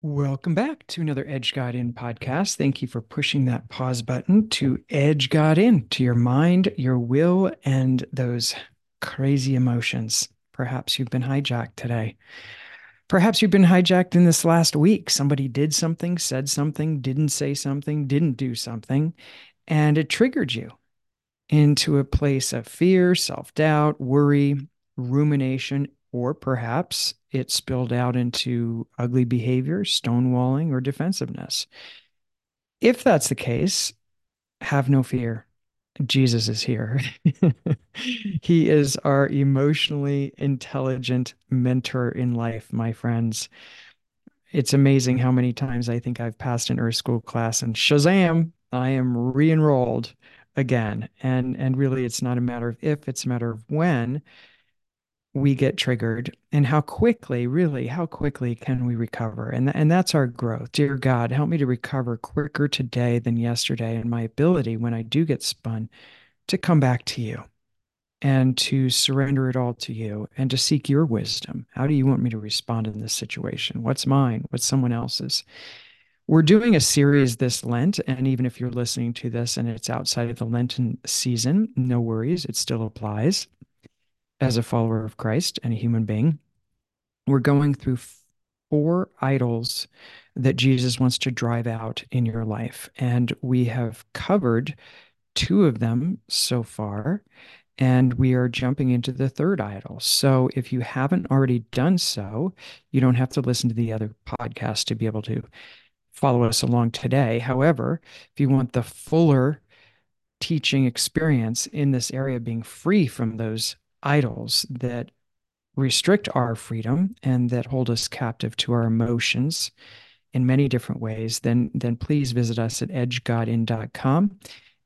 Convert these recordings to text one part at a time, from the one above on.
Welcome back to another Edge God In podcast. Thank you for pushing that pause button to edge God in to your mind, your will, and those crazy emotions. Perhaps you've been hijacked today. Perhaps you've been hijacked in this last week. Somebody did something, said something, didn't say something, didn't do something, and it triggered you into a place of fear, self doubt, worry, rumination, or perhaps it spilled out into ugly behavior, stonewalling, or defensiveness. If that's the case, have no fear. Jesus is here. he is our emotionally intelligent mentor in life, my friends. It's amazing how many times I think I've passed an Earth School class and Shazam, I am re-enrolled again. And and really it's not a matter of if, it's a matter of when we get triggered and how quickly really how quickly can we recover? And and that's our growth. Dear god help me to recover quicker today than yesterday and my ability when i do get spun to come back to you and to surrender it all to you and to seek your wisdom. How do you want me to respond in this situation? What's mine? What's someone else's? We're doing a series this Lent, and even if you're listening to this and it's outside of the Lenten season, no worries, it still applies as a follower of Christ and a human being, we're going through four idols that Jesus wants to drive out in your life. And we have covered two of them so far, and we are jumping into the third idol. So if you haven't already done so, you don't have to listen to the other podcast to be able to follow us along today. However, if you want the fuller teaching experience in this area, being free from those idols that restrict our freedom and that hold us captive to our emotions in many different ways, then then please visit us at edgegodin.com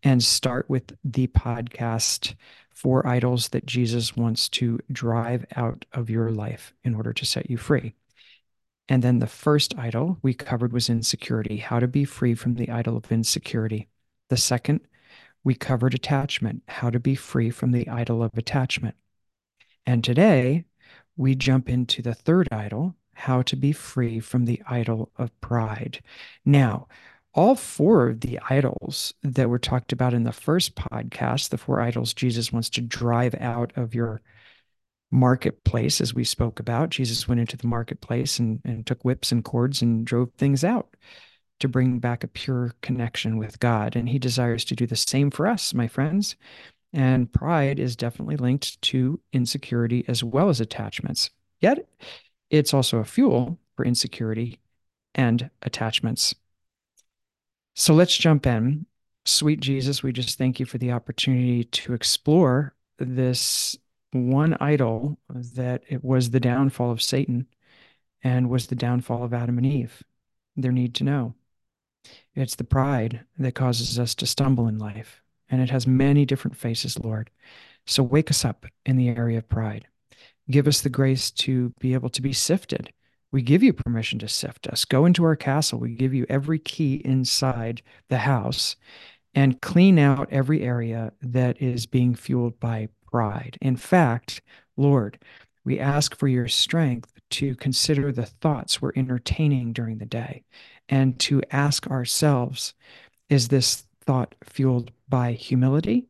and start with the podcast for Idols that Jesus wants to drive out of your life in order to set you free. And then the first idol we covered was insecurity, how to be free from the idol of insecurity. The second, we covered attachment, how to be free from the idol of attachment. And today we jump into the third idol, how to be free from the idol of pride. Now, all four of the idols that were talked about in the first podcast, the four idols Jesus wants to drive out of your marketplace, as we spoke about. Jesus went into the marketplace and, and took whips and cords and drove things out to bring back a pure connection with God. And he desires to do the same for us, my friends. And pride is definitely linked to insecurity as well as attachments. Yet, it's also a fuel for insecurity and attachments. So let's jump in. Sweet Jesus, we just thank you for the opportunity to explore this one idol that it was the downfall of Satan and was the downfall of Adam and Eve. Their need to know. It's the pride that causes us to stumble in life and it has many different faces, Lord. So wake us up in the area of pride. Give us the grace to be able to be sifted. We give you permission to sift us. Go into our castle. We give you every key inside the house and clean out every area that is being fueled by pride. In fact, Lord, we ask for your strength to consider the thoughts we're entertaining during the day and to ask ourselves is this thought fueled by humility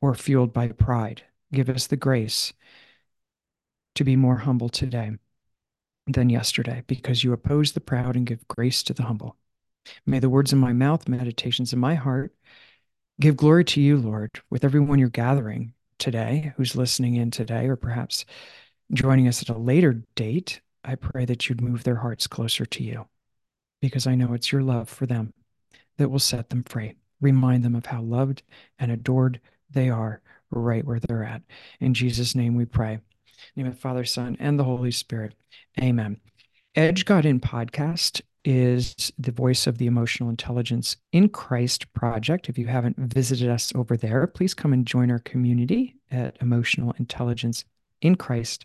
or fueled by pride. Give us the grace to be more humble today than yesterday, because you oppose the proud and give grace to the humble. May the words of my mouth, meditations of my heart, give glory to you, Lord, with everyone you're gathering today, who's listening in today, or perhaps joining us at a later date. I pray that you'd move their hearts closer to you, because I know it's your love for them that will set them free remind them of how loved and adored they are right where they're at. In Jesus' name we pray. Name of the Father, Son, and the Holy Spirit. Amen. Edge God In podcast is the voice of the Emotional Intelligence in Christ project. If you haven't visited us over there, please come and join our community at Emotional Intelligence in Christ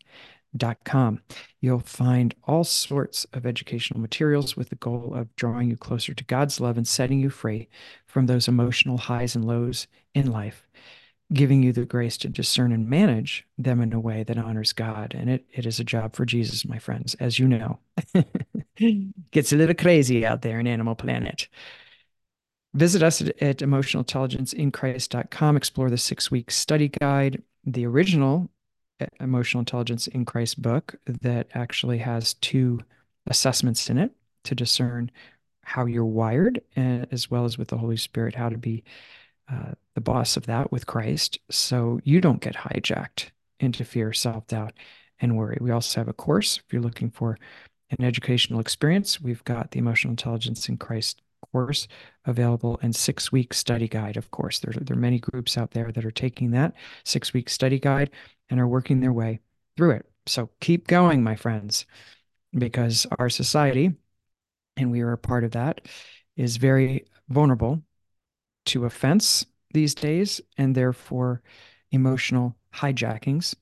com. You'll find all sorts of educational materials with the goal of drawing you closer to God's love and setting you free from those emotional highs and lows in life, giving you the grace to discern and manage them in a way that honors God. And it, it is a job for Jesus, my friends, as you know. Gets a little crazy out there in Animal Planet. Visit us at, at emotionalintelligenceinchrist.com. Explore the six week study guide, the original Emotional Intelligence in Christ book that actually has two assessments in it to discern how you're wired, and, as well as with the Holy Spirit, how to be uh, the boss of that with Christ so you don't get hijacked into fear, self doubt, and worry. We also have a course if you're looking for an educational experience. We've got the Emotional Intelligence in Christ course available and six week study guide of course. There, there are many groups out there that are taking that six week study guide and are working their way through it. So keep going my friends because our society and we are a part of that is very vulnerable to offense these days and therefore emotional hijackings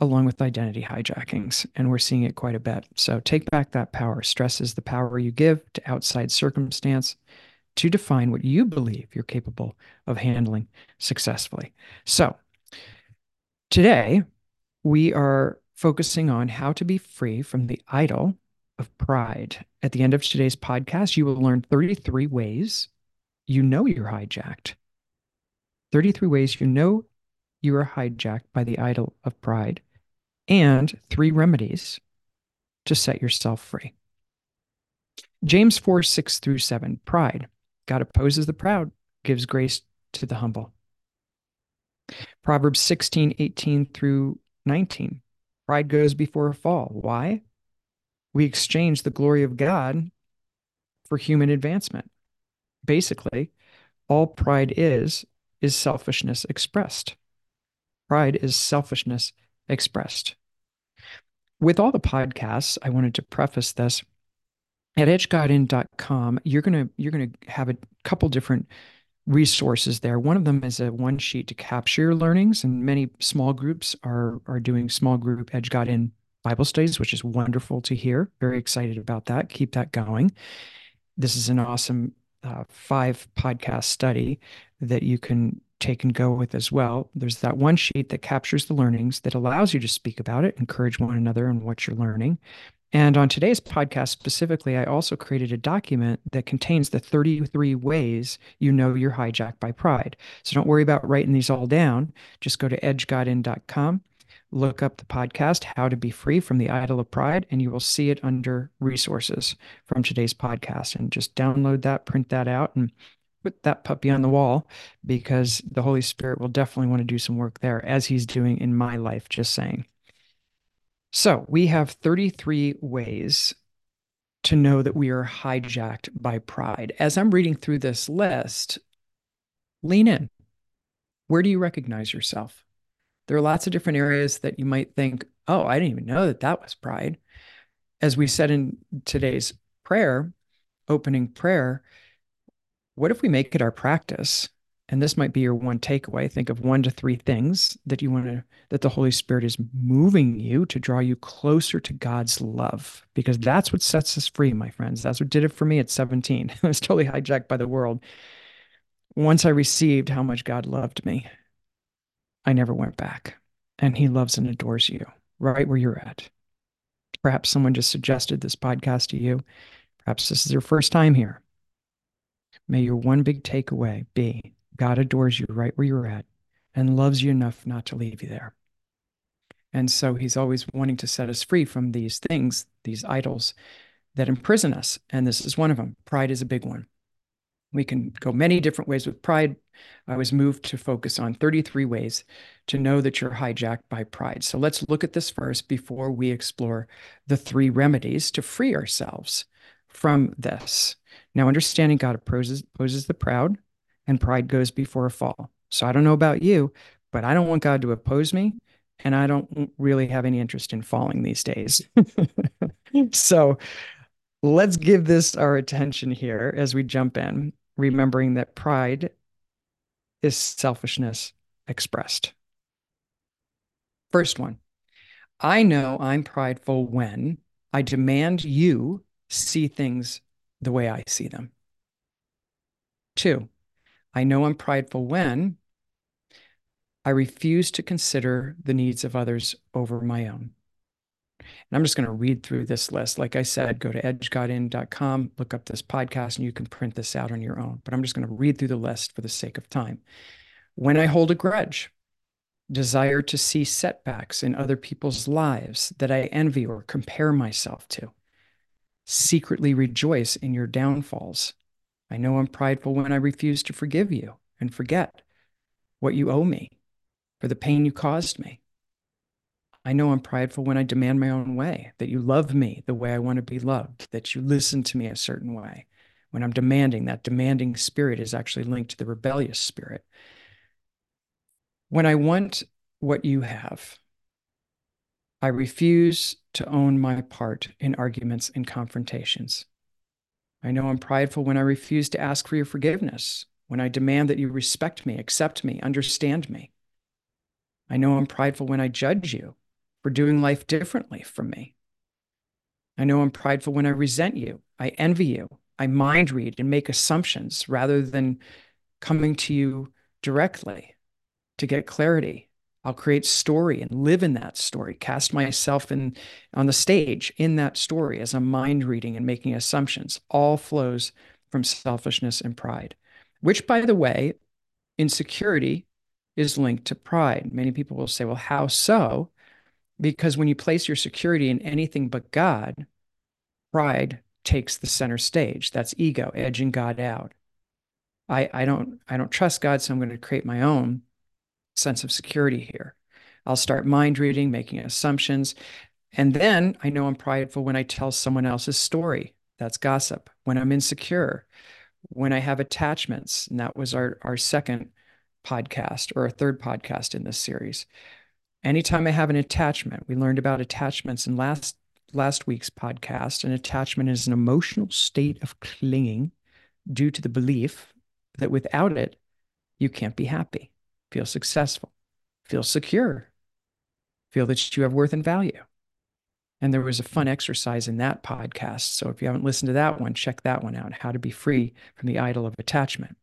along with identity hijackings. And we're seeing it quite a bit. So take back that power. Stress is the power you give to outside circumstance to define what you believe you're capable of handling successfully. So today, we are focusing on how to be free from the idol of pride. At the end of today's podcast, you will learn 33 ways you know you're hijacked. 33 ways you know you are hijacked by the idol of pride and three remedies to set yourself free. James 4 6 through 7 Pride. God opposes the proud, gives grace to the humble. Proverbs 16 18 through 19. Pride goes before a fall. Why? We exchange the glory of God for human advancement. Basically, all pride is, is selfishness expressed. Pride is selfishness expressed. With all the podcasts, I wanted to preface this. At edgegodin.com, you're gonna you're gonna have a couple different resources there. One of them is a one sheet to capture your learnings, and many small groups are are doing small group Edge God In Bible studies, which is wonderful to hear. Very excited about that. Keep that going. This is an awesome uh, five podcast study that you can take and go with as well. There's that one sheet that captures the learnings that allows you to speak about it, encourage one another and what you're learning. And on today's podcast specifically, I also created a document that contains the 33 ways you know you're hijacked by pride. So don't worry about writing these all down. Just go to edgegodin.com, look up the podcast, How to Be Free from the Idol of Pride, and you will see it under resources from today's podcast. And just download that, print that out, and put that puppy on the wall because the Holy Spirit will definitely want to do some work there as he's doing in my life, just saying. So we have 33 ways to know that we are hijacked by pride. As I'm reading through this list, lean in. Where do you recognize yourself? There are lots of different areas that you might think, oh, I didn't even know that that was pride. As we said in today's prayer, opening prayer, what if we make it our practice? And this might be your one takeaway. Think of one to three things that you want to, that the Holy Spirit is moving you to draw you closer to God's love, because that's what sets us free, my friends. That's what did it for me at 17. I was totally hijacked by the world. Once I received how much God loved me, I never went back. And He loves and adores you right where you're at. Perhaps someone just suggested this podcast to you. Perhaps this is your first time here. May your one big takeaway be God adores you right where you're at and loves you enough not to leave you there. And so he's always wanting to set us free from these things, these idols that imprison us. And this is one of them. Pride is a big one. We can go many different ways with pride. I was moved to focus on 33 ways to know that you're hijacked by pride. So let's look at this first before we explore the three remedies to free ourselves from this. Now, understanding God opposes, opposes the proud, and pride goes before a fall. So I don't know about you, but I don't want God to oppose me, and I don't really have any interest in falling these days. so let's give this our attention here as we jump in, remembering that pride is selfishness expressed. First one I know I'm prideful when I demand you see things the way I see them. Two, I know I'm prideful when I refuse to consider the needs of others over my own. And I'm just going to read through this list. Like I said, go to edgegodin.com, look up this podcast, and you can print this out on your own. But I'm just going to read through the list for the sake of time. When I hold a grudge, desire to see setbacks in other people's lives that I envy or compare myself to, secretly rejoice in your downfalls. I know I'm prideful when I refuse to forgive you and forget what you owe me for the pain you caused me. I know I'm prideful when I demand my own way, that you love me the way I want to be loved, that you listen to me a certain way. When I'm demanding, that demanding spirit is actually linked to the rebellious spirit. When I want what you have, I refuse to own my part in arguments and confrontations. I know I'm prideful when I refuse to ask for your forgiveness, when I demand that you respect me, accept me, understand me. I know I'm prideful when I judge you for doing life differently from me. I know I'm prideful when I resent you, I envy you, I mind read and make assumptions rather than coming to you directly to get clarity. I'll create story and live in that story, cast myself in on the stage in that story as I'm mind reading and making assumptions. All flows from selfishness and pride, which, by the way, insecurity is linked to pride. Many people will say, well, how so? Because when you place your security in anything but God, pride takes the center stage. That's ego, edging God out. I, I don't I don't trust God, so I'm going to create my own sense of security here. I'll start mind reading, making assumptions. And then I know I'm prideful when I tell someone else's story. That's gossip. When I'm insecure, when I have attachments, and that was our, our second podcast or a third podcast in this series. Anytime I have an attachment, we learned about attachments in last last week's podcast. An attachment is an emotional state of clinging due to the belief that without it, you can't be happy, feel successful, feel secure, feel that you have worth and value. And there was a fun exercise in that podcast. So if you haven't listened to that one, check that one out How to Be Free from the Idol of Attachment.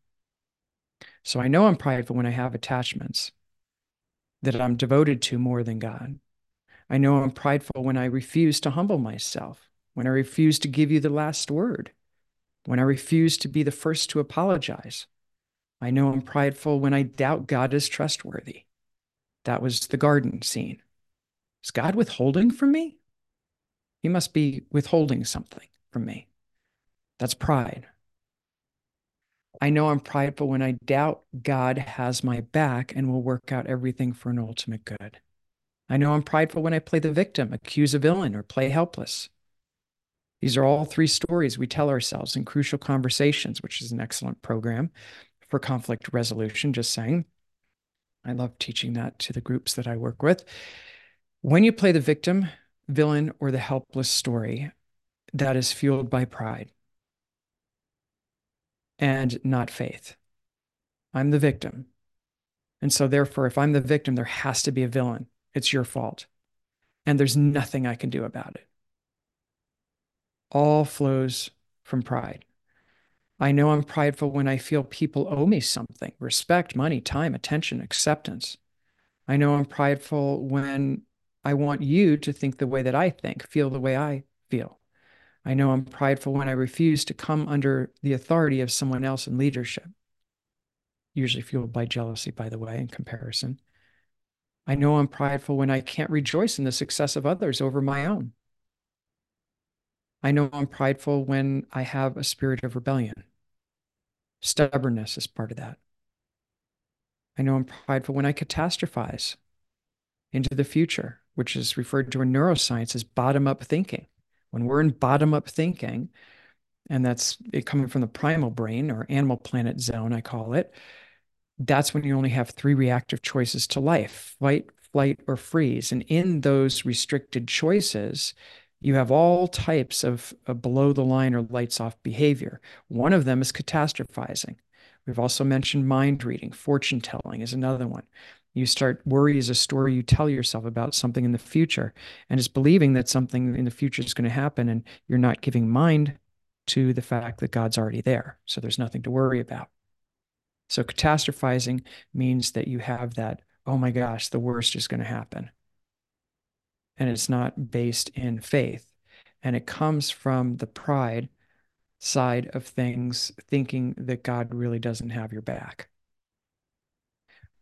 So I know I'm prideful when I have attachments that I'm devoted to more than God. I know I'm prideful when I refuse to humble myself, when I refuse to give you the last word, when I refuse to be the first to apologize. I know I'm prideful when I doubt God is trustworthy. That was the garden scene. Is God withholding from me? He must be withholding something from me. That's pride. I know I'm prideful when I doubt God has my back and will work out everything for an ultimate good. I know I'm prideful when I play the victim, accuse a villain, or play helpless. These are all three stories we tell ourselves in Crucial Conversations, which is an excellent program for conflict resolution, just saying. I love teaching that to the groups that I work with. When you play the victim, villain, or the helpless story, that is fueled by pride and not faith. I'm the victim. And so, therefore, if I'm the victim, there has to be a villain. It's your fault. And there's nothing I can do about it. All flows from pride. I know I'm prideful when I feel people owe me something respect, money, time, attention, acceptance. I know I'm prideful when I want you to think the way that I think, feel the way I feel. I know I'm prideful when I refuse to come under the authority of someone else in leadership, usually fueled by jealousy, by the way, in comparison. I know I'm prideful when I can't rejoice in the success of others over my own. I know I'm prideful when I have a spirit of rebellion. Stubbornness is part of that. I know I'm prideful when I catastrophize into the future, which is referred to in neuroscience as bottom up thinking. When we're in bottom up thinking, and that's coming from the primal brain or animal planet zone, I call it, that's when you only have three reactive choices to life fight, flight, or freeze. And in those restricted choices, you have all types of, of below the line or lights off behavior. One of them is catastrophizing. We've also mentioned mind reading, fortune telling is another one. You start worry is a story you tell yourself about something in the future, and it's believing that something in the future is going to happen, and you're not giving mind to the fact that God's already there. So there's nothing to worry about. So catastrophizing means that you have that, oh my gosh, the worst is going to happen. And it's not based in faith. And it comes from the pride side of things, thinking that God really doesn't have your back.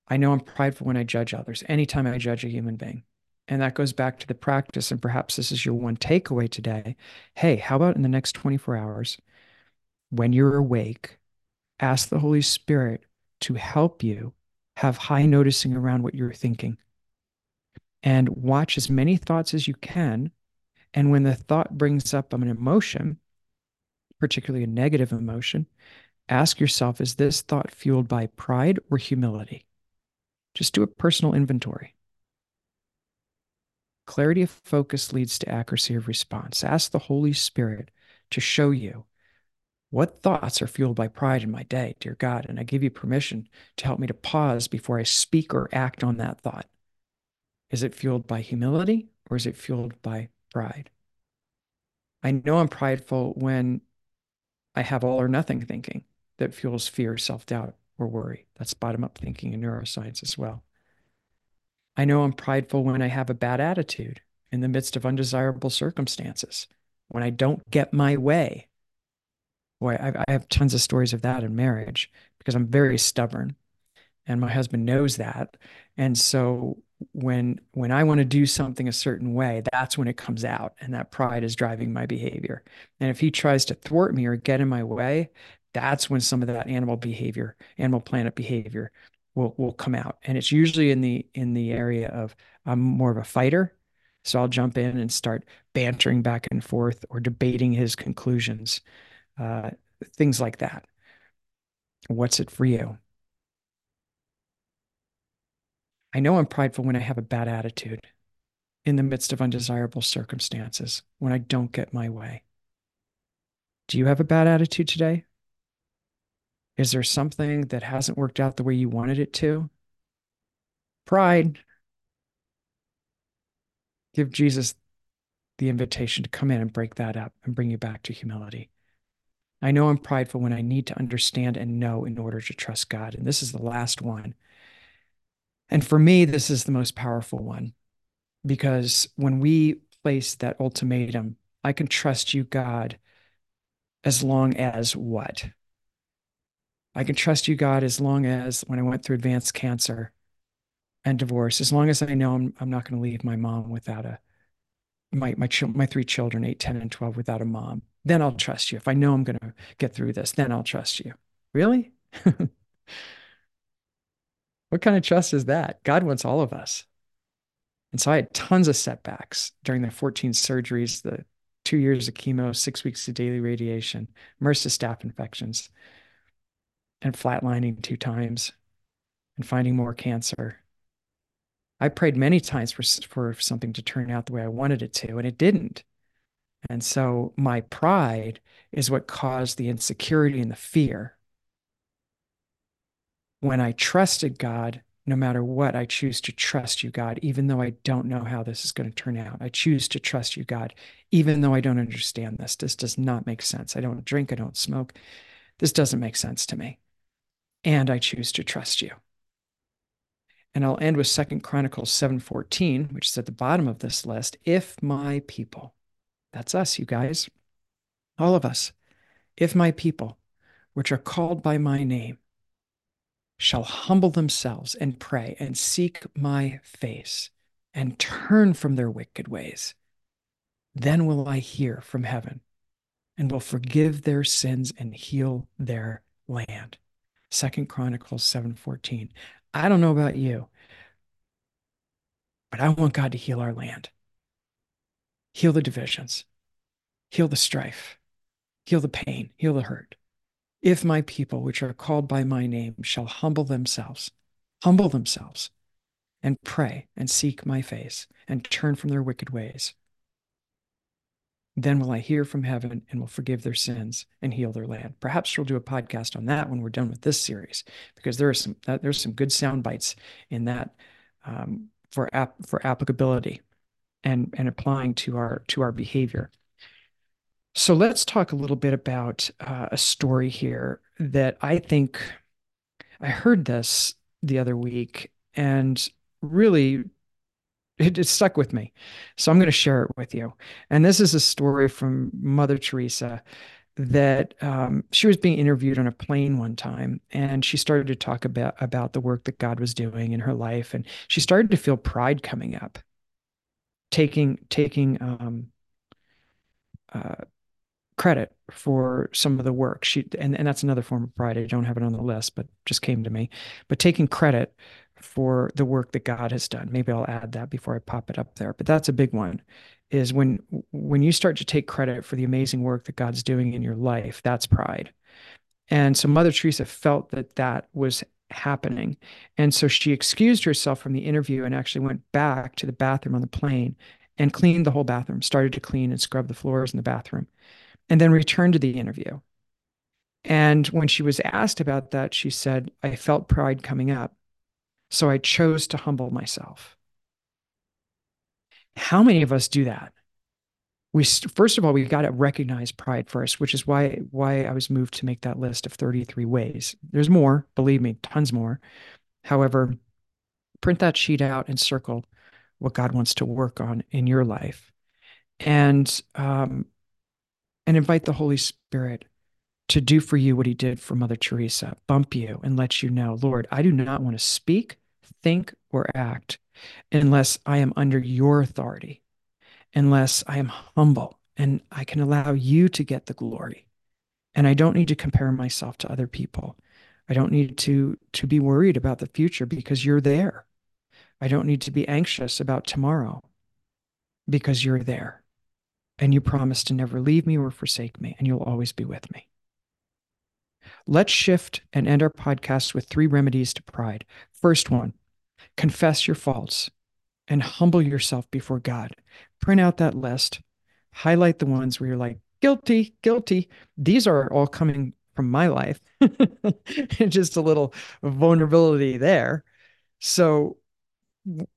I know I'm prideful when I judge others, anytime I judge a human being. And that goes back to the practice. And perhaps this is your one takeaway today. Hey, how about in the next 24 hours, when you're awake, ask the Holy Spirit to help you have high noticing around what you're thinking and watch as many thoughts as you can. And when the thought brings up an emotion, particularly a negative emotion, ask yourself is this thought fueled by pride or humility? Just do a personal inventory. Clarity of focus leads to accuracy of response. Ask the Holy Spirit to show you what thoughts are fueled by pride in my day, dear God. And I give you permission to help me to pause before I speak or act on that thought. Is it fueled by humility or is it fueled by pride? I know I'm prideful when I have all or nothing thinking that fuels fear, self doubt, or worry. That's bottom up thinking in neuroscience as well. I know I'm prideful when I have a bad attitude in the midst of undesirable circumstances, when I don't get my way. Boy, I, I have tons of stories of that in marriage because I'm very stubborn and my husband knows that. And so when when I want to do something a certain way, that's when it comes out, and that pride is driving my behavior. And if he tries to thwart me or get in my way, that's when some of that animal behavior, animal planet behavior, will will come out. And it's usually in the in the area of I'm more of a fighter, so I'll jump in and start bantering back and forth or debating his conclusions, uh, things like that. What's it for you? I know I'm prideful when I have a bad attitude in the midst of undesirable circumstances, when I don't get my way. Do you have a bad attitude today? Is there something that hasn't worked out the way you wanted it to? Pride. Give Jesus the invitation to come in and break that up and bring you back to humility. I know I'm prideful when I need to understand and know in order to trust God. And this is the last one. And for me, this is the most powerful one because when we place that ultimatum, I can trust you, God, as long as what? I can trust you, God, as long as when I went through advanced cancer and divorce, as long as I know I'm, I'm not going to leave my mom without a, my, my, my three children, 8, 10, and 12, without a mom, then I'll trust you. If I know I'm going to get through this, then I'll trust you. Really? What kind of trust is that? God wants all of us. And so I had tons of setbacks during the 14 surgeries, the two years of chemo, six weeks of daily radiation, MRSA staph infections, and flatlining two times and finding more cancer. I prayed many times for, for something to turn out the way I wanted it to, and it didn't. And so my pride is what caused the insecurity and the fear when I trusted God, no matter what, I choose to trust you, God, even though I don't know how this is going to turn out. I choose to trust you, God, even though I don't understand this. This does not make sense. I don't drink, I don't smoke. This doesn't make sense to me. And I choose to trust you. And I'll end with Second Chronicles 7:14, which is at the bottom of this list. If my people, that's us, you guys, all of us, if my people, which are called by my name, shall humble themselves and pray and seek my face and turn from their wicked ways, then will I hear from heaven and will forgive their sins and heal their land. Second Chronicles 7:14. I don't know about you, but I want God to heal our land. Heal the divisions. Heal the strife. Heal the pain. Heal the hurt. If my people, which are called by my name, shall humble themselves, humble themselves, and pray and seek my face and turn from their wicked ways, then will I hear from heaven and will forgive their sins and heal their land. Perhaps we'll do a podcast on that when we're done with this series, because there are some there's some good sound bites in that um, for ap- for applicability and and applying to our to our behavior. So let's talk a little bit about uh, a story here that I think I heard this the other week and really it, it stuck with me. So I'm going to share it with you. And this is a story from Mother Teresa that um, she was being interviewed on a plane one time and she started to talk about about the work that God was doing in her life and she started to feel pride coming up taking taking um, uh, credit for some of the work. She and, and that's another form of pride. I don't have it on the list but just came to me. But taking credit for the work that God has done maybe I'll add that before I pop it up there but that's a big one is when when you start to take credit for the amazing work that God's doing in your life that's pride. And so mother teresa felt that that was happening. And so she excused herself from the interview and actually went back to the bathroom on the plane and cleaned the whole bathroom started to clean and scrub the floors in the bathroom and then returned to the interview and when she was asked about that she said i felt pride coming up so i chose to humble myself how many of us do that? We first of all we've got to recognize pride first, which is why why I was moved to make that list of 33 ways. There's more, believe me, tons more. However, print that sheet out and circle what God wants to work on in your life, and um, and invite the Holy Spirit to do for you what He did for Mother Teresa, bump you and let you know, Lord, I do not want to speak, think, or act unless I am under your authority, unless I am humble and I can allow you to get the glory. And I don't need to compare myself to other people. I don't need to to be worried about the future because you're there. I don't need to be anxious about tomorrow because you're there. And you promise to never leave me or forsake me, and you'll always be with me. Let's shift and end our podcast with three remedies to pride. First one, confess your faults, and humble yourself before God. Print out that list, highlight the ones where you're like, guilty, guilty. These are all coming from my life. Just a little vulnerability there. So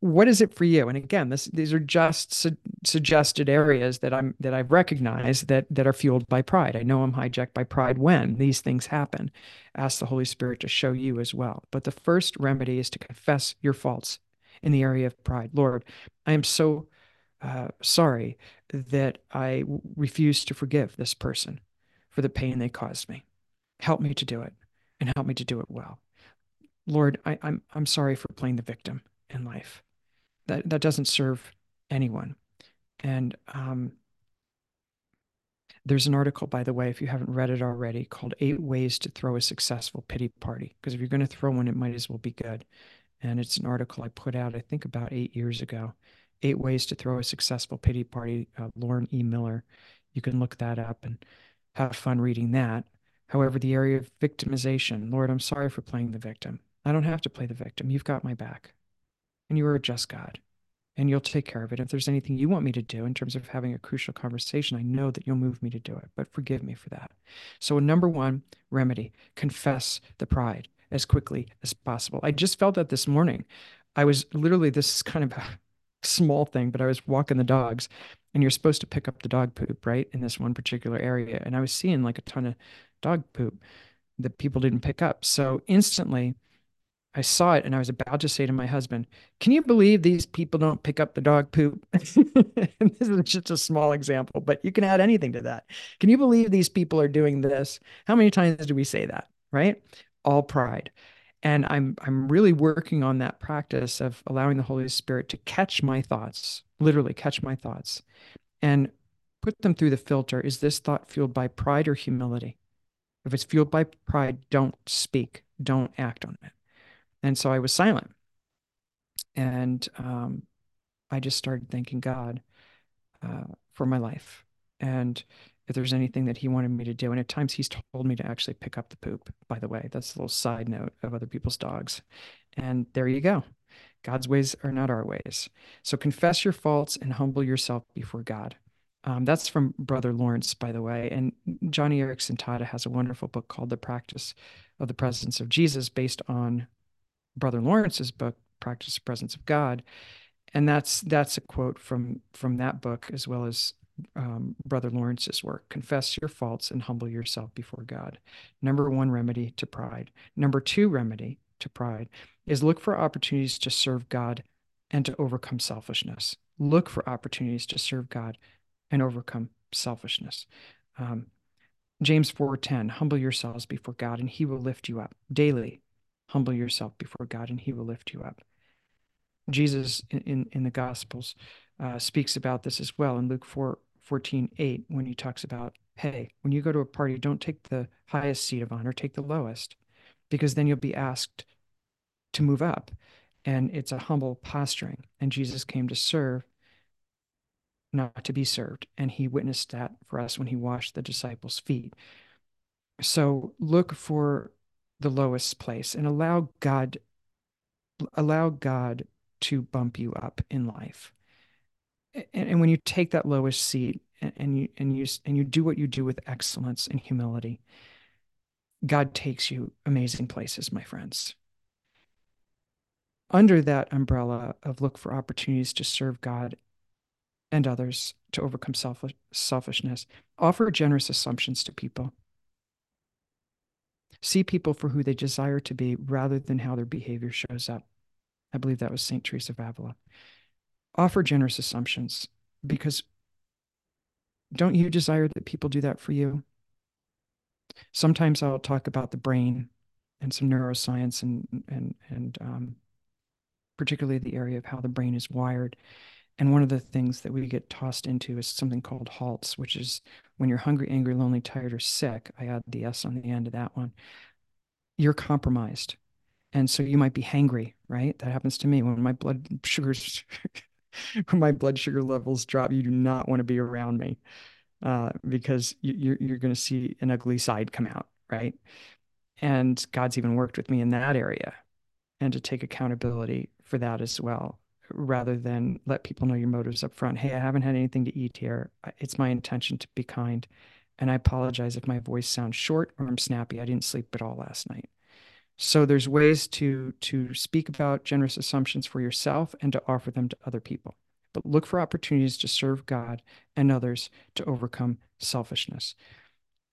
what is it for you? And again this these are just su- suggested areas that i'm that i've recognized that that are fueled by pride. I know i'm hijacked by pride when these things happen. Ask the holy spirit to show you as well. But the first remedy is to confess your faults in the area of pride. Lord i am so uh, sorry that I w- refuse to forgive this person for the pain they caused me. Help me to do it and help me to do it well. Lord I, i'm i'm sorry for playing the victim in life. That that doesn't serve anyone. And um, there's an article, by the way, if you haven't read it already, called Eight Ways to Throw a Successful Pity Party. Because if you're going to throw one, it might as well be good. And it's an article I put out, I think, about eight years ago. Eight Ways to Throw a Successful Pity Party, uh, Lauren E. Miller. You can look that up and have fun reading that. However, the area of victimization, Lord, I'm sorry for playing the victim. I don't have to play the victim. You've got my back and you are a just God and you'll take care of it. If there's anything you want me to do in terms of having a crucial conversation, I know that you'll move me to do it, but forgive me for that. So, number one remedy confess the pride as quickly as possible. I just felt that this morning. I was literally, this is kind of a small thing, but I was walking the dogs and you're supposed to pick up the dog poop, right? In this one particular area. And I was seeing like a ton of dog poop that people didn't pick up. So, instantly, I saw it and I was about to say to my husband, Can you believe these people don't pick up the dog poop? this is just a small example, but you can add anything to that. Can you believe these people are doing this? How many times do we say that? Right? All pride. And I'm I'm really working on that practice of allowing the Holy Spirit to catch my thoughts, literally catch my thoughts, and put them through the filter. Is this thought fueled by pride or humility? If it's fueled by pride, don't speak, don't act on it. And so I was silent. And um, I just started thanking God uh, for my life. And if there's anything that he wanted me to do, and at times he's told me to actually pick up the poop, by the way, that's a little side note of other people's dogs. And there you go. God's ways are not our ways. So confess your faults and humble yourself before God. Um, that's from Brother Lawrence, by the way. And Joni Eareckson Tada has a wonderful book called The Practice of the Presence of Jesus, based on Brother Lawrence's book, Practice the Presence of God. And that's that's a quote from from that book as well as um, Brother Lawrence's work. Confess your faults and humble yourself before God. Number one remedy to pride. Number two remedy to pride is look for opportunities to serve God and to overcome selfishness. Look for opportunities to serve God and overcome selfishness. Um, James 4:10 Humble yourselves before God and he will lift you up. Daily humble yourself before God and he will lift you up. Jesus in, in, in the Gospels uh, speaks about this as well in Luke 4 14 8 when he talks about hey, when you go to a party, don't take the highest seat of honor, take the lowest, because then you'll be asked to move up. And it's a humble posturing. And Jesus came to serve, not to be served. And he witnessed that for us when he washed the disciples' feet. So look for the lowest place and allow God allow God to bump you up in life. And, and when you take that lowest seat and, and you and you and you do what you do with excellence and humility, God takes you amazing places, my friends. Under that umbrella of look for opportunities to serve God and others to overcome selfish, selfishness, offer generous assumptions to people. See people for who they desire to be rather than how their behavior shows up. I believe that was St. Teresa of Avila. Offer generous assumptions because don't you desire that people do that for you? Sometimes I'll talk about the brain and some neuroscience and and and um, particularly the area of how the brain is wired. And one of the things that we get tossed into is something called HALTs, which is when you're hungry, angry, lonely, tired, or sick. I add the S on the end of that one. You're compromised. And so you might be hangry, right? That happens to me when my blood sugars, when my blood sugar levels drop. You do not want to be around me uh, because you, you're, you're going to see an ugly side come out, right? And God's even worked with me in that area and to take accountability for that as well rather than let people know your motives up front. Hey, I haven't had anything to eat here. It's my intention to be kind. And I apologize if my voice sounds short or I'm snappy. I didn't sleep at all last night. So there's ways to to speak about generous assumptions for yourself and to offer them to other people. But look for opportunities to serve God and others to overcome selfishness.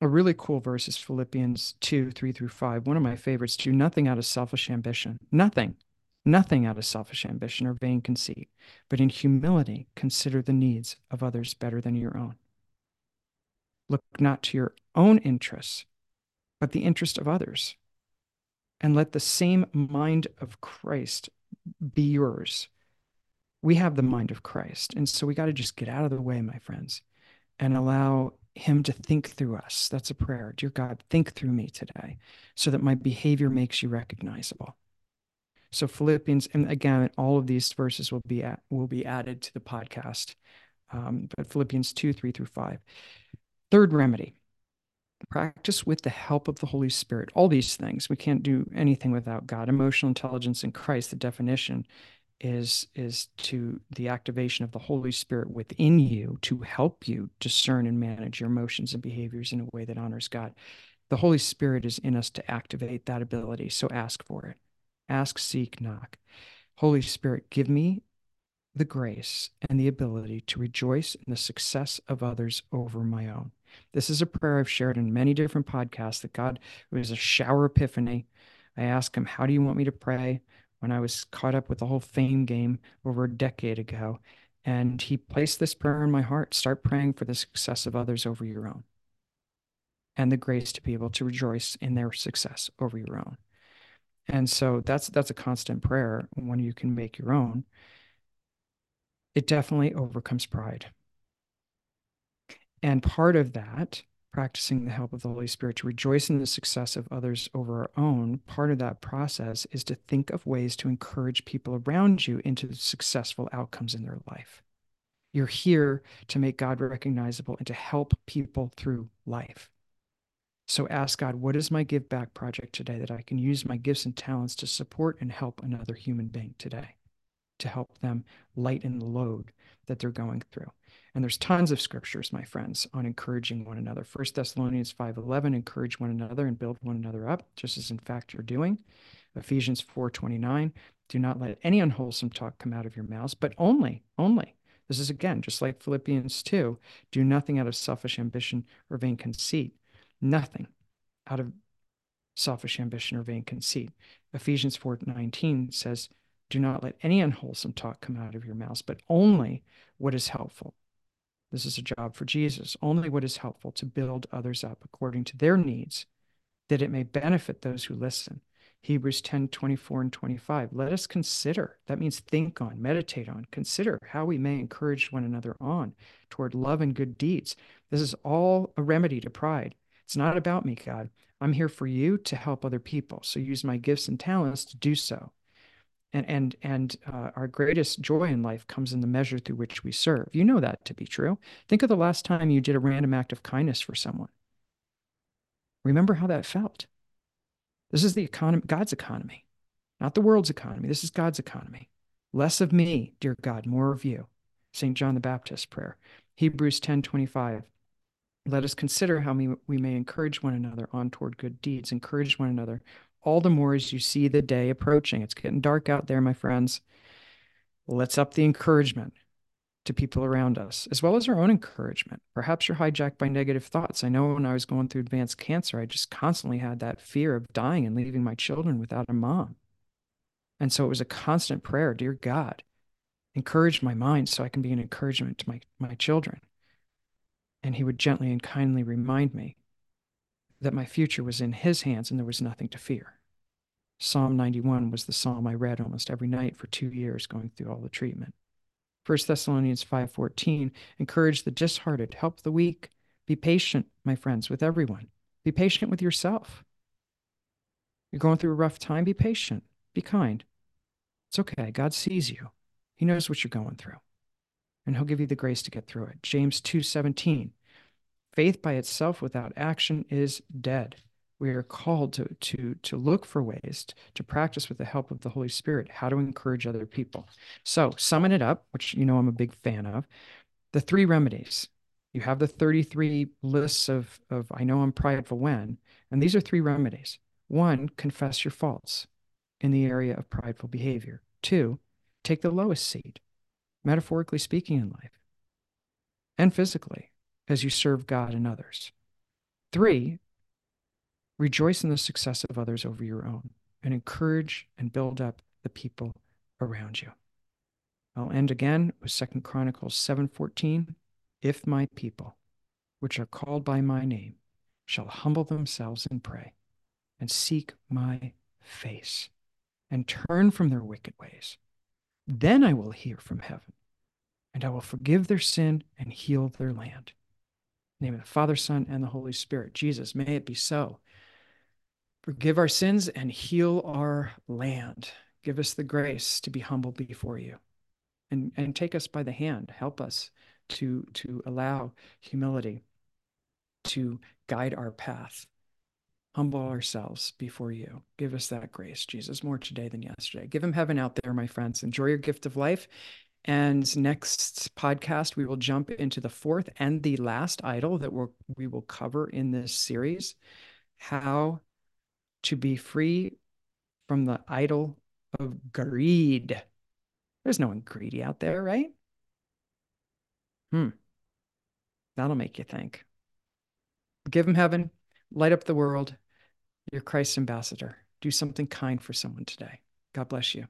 A really cool verse is Philippians 2, 3 through 5. One of my favorites. Do nothing out of selfish ambition. Nothing Nothing out of selfish ambition or vain conceit, but in humility consider the needs of others better than your own. Look not to your own interests, but the interest of others. And let the same mind of Christ be yours. We have the mind of Christ. And so we got to just get out of the way, my friends, and allow Him to think through us. That's a prayer. Dear God, think through me today so that my behavior makes you recognizable. So Philippians, and again, all of these verses will be at, will be added to the podcast. Um, but Philippians two, three through five. Third remedy: practice with the help of the Holy Spirit. All these things we can't do anything without God. Emotional intelligence in Christ. The definition is is to the activation of the Holy Spirit within you to help you discern and manage your emotions and behaviors in a way that honors God. The Holy Spirit is in us to activate that ability. So ask for it. Ask, seek, knock. Holy Spirit, give me the grace and the ability to rejoice in the success of others over my own. This is a prayer I've shared in many different podcasts that God, was a shower epiphany. I asked him, How do you want me to pray? When I was caught up with the whole fame game over a decade ago. And he placed this prayer in my heart start praying for the success of others over your own and the grace to be able to rejoice in their success over your own. And so that's that's a constant prayer when you can make your own. It definitely overcomes pride. And part of that, practicing the help of the Holy Spirit to rejoice in the success of others over our own, part of that process is to think of ways to encourage people around you into successful outcomes in their life. You're here to make God recognizable and to help people through life. So ask God, what is my give back project today that I can use my gifts and talents to support and help another human being today, to help them lighten the load that they're going through. And there's tons of scriptures, my friends, on encouraging one another. First Thessalonians 5:11, encourage one another and build one another up, just as in fact you're doing. Ephesians 4:29, do not let any unwholesome talk come out of your mouths, but only, only. This is again just like Philippians 2, do nothing out of selfish ambition or vain conceit nothing out of selfish ambition or vain conceit. Ephesians 4:19 says, Do not let any unwholesome talk come out of your mouths, but only what is helpful. This is a job for Jesus. Only what is helpful to build others up according to their needs, that it may benefit those who listen. Hebrews 10 24 and 25. Let us consider, that means think on, meditate on, consider how we may encourage one another on toward love and good deeds. This is all a remedy to pride. It's not about me, God. I'm here for you to help other people. So use my gifts and talents to do so. And and and uh, our greatest joy in life comes in the measure through which we serve. You know that to be true. Think of the last time you did a random act of kindness for someone. Remember how that felt. This is the economy, God's economy, not the world's economy. This is God's economy. Less of me, dear God, more of you. St. John the Baptist prayer. Hebrews 10 25. Let us consider how we, we may encourage one another on toward good deeds, encourage one another all the more as you see the day approaching. It's getting dark out there, my friends. Let's up the encouragement to people around us, as well as our own encouragement. Perhaps you're hijacked by negative thoughts. I know when I was going through advanced cancer, I just constantly had that fear of dying and leaving my children without a mom. And so it was a constant prayer Dear God, encourage my mind so I can be an encouragement to my, my children. And he would gently and kindly remind me that my future was in his hands and there was nothing to fear. Psalm 91 was the psalm I read almost every night for two years going through all the treatment. 1 Thessalonians 5:14 encourage the disheartened, help the weak, be patient, my friends, with everyone. Be patient with yourself. You're going through a rough time, be patient, be kind. It's okay. God sees you. He knows what you're going through. And he'll give you the grace to get through it. James 2:17 Faith by itself without action is dead. We are called to, to, to look for ways to practice with the help of the Holy Spirit how to encourage other people. So, summing it up, which you know I'm a big fan of, the three remedies. You have the 33 lists of, of I know I'm prideful when, and these are three remedies. One, confess your faults in the area of prideful behavior. Two, take the lowest seat, metaphorically speaking, in life and physically as you serve God and others. Three, rejoice in the success of others over your own and encourage and build up the people around you. I'll end again with Second Chronicles 7:14. If my people, which are called by my name, shall humble themselves and pray and seek my face and turn from their wicked ways, then I will hear from heaven and I will forgive their sin and heal their land name of the Father, Son, and the Holy Spirit. Jesus, may it be so. Forgive our sins and heal our land. Give us the grace to be humble before you. And, and take us by the hand. Help us to, to allow humility to guide our path. Humble ourselves before you. Give us that grace, Jesus, more today than yesterday. Give him heaven out there, my friends. Enjoy your gift of life and next podcast, we will jump into the fourth and the last idol that we'll, we will cover in this series how to be free from the idol of greed. There's no one greedy out there, right? Hmm. That'll make you think. Give him heaven, light up the world. You're Christ's ambassador. Do something kind for someone today. God bless you.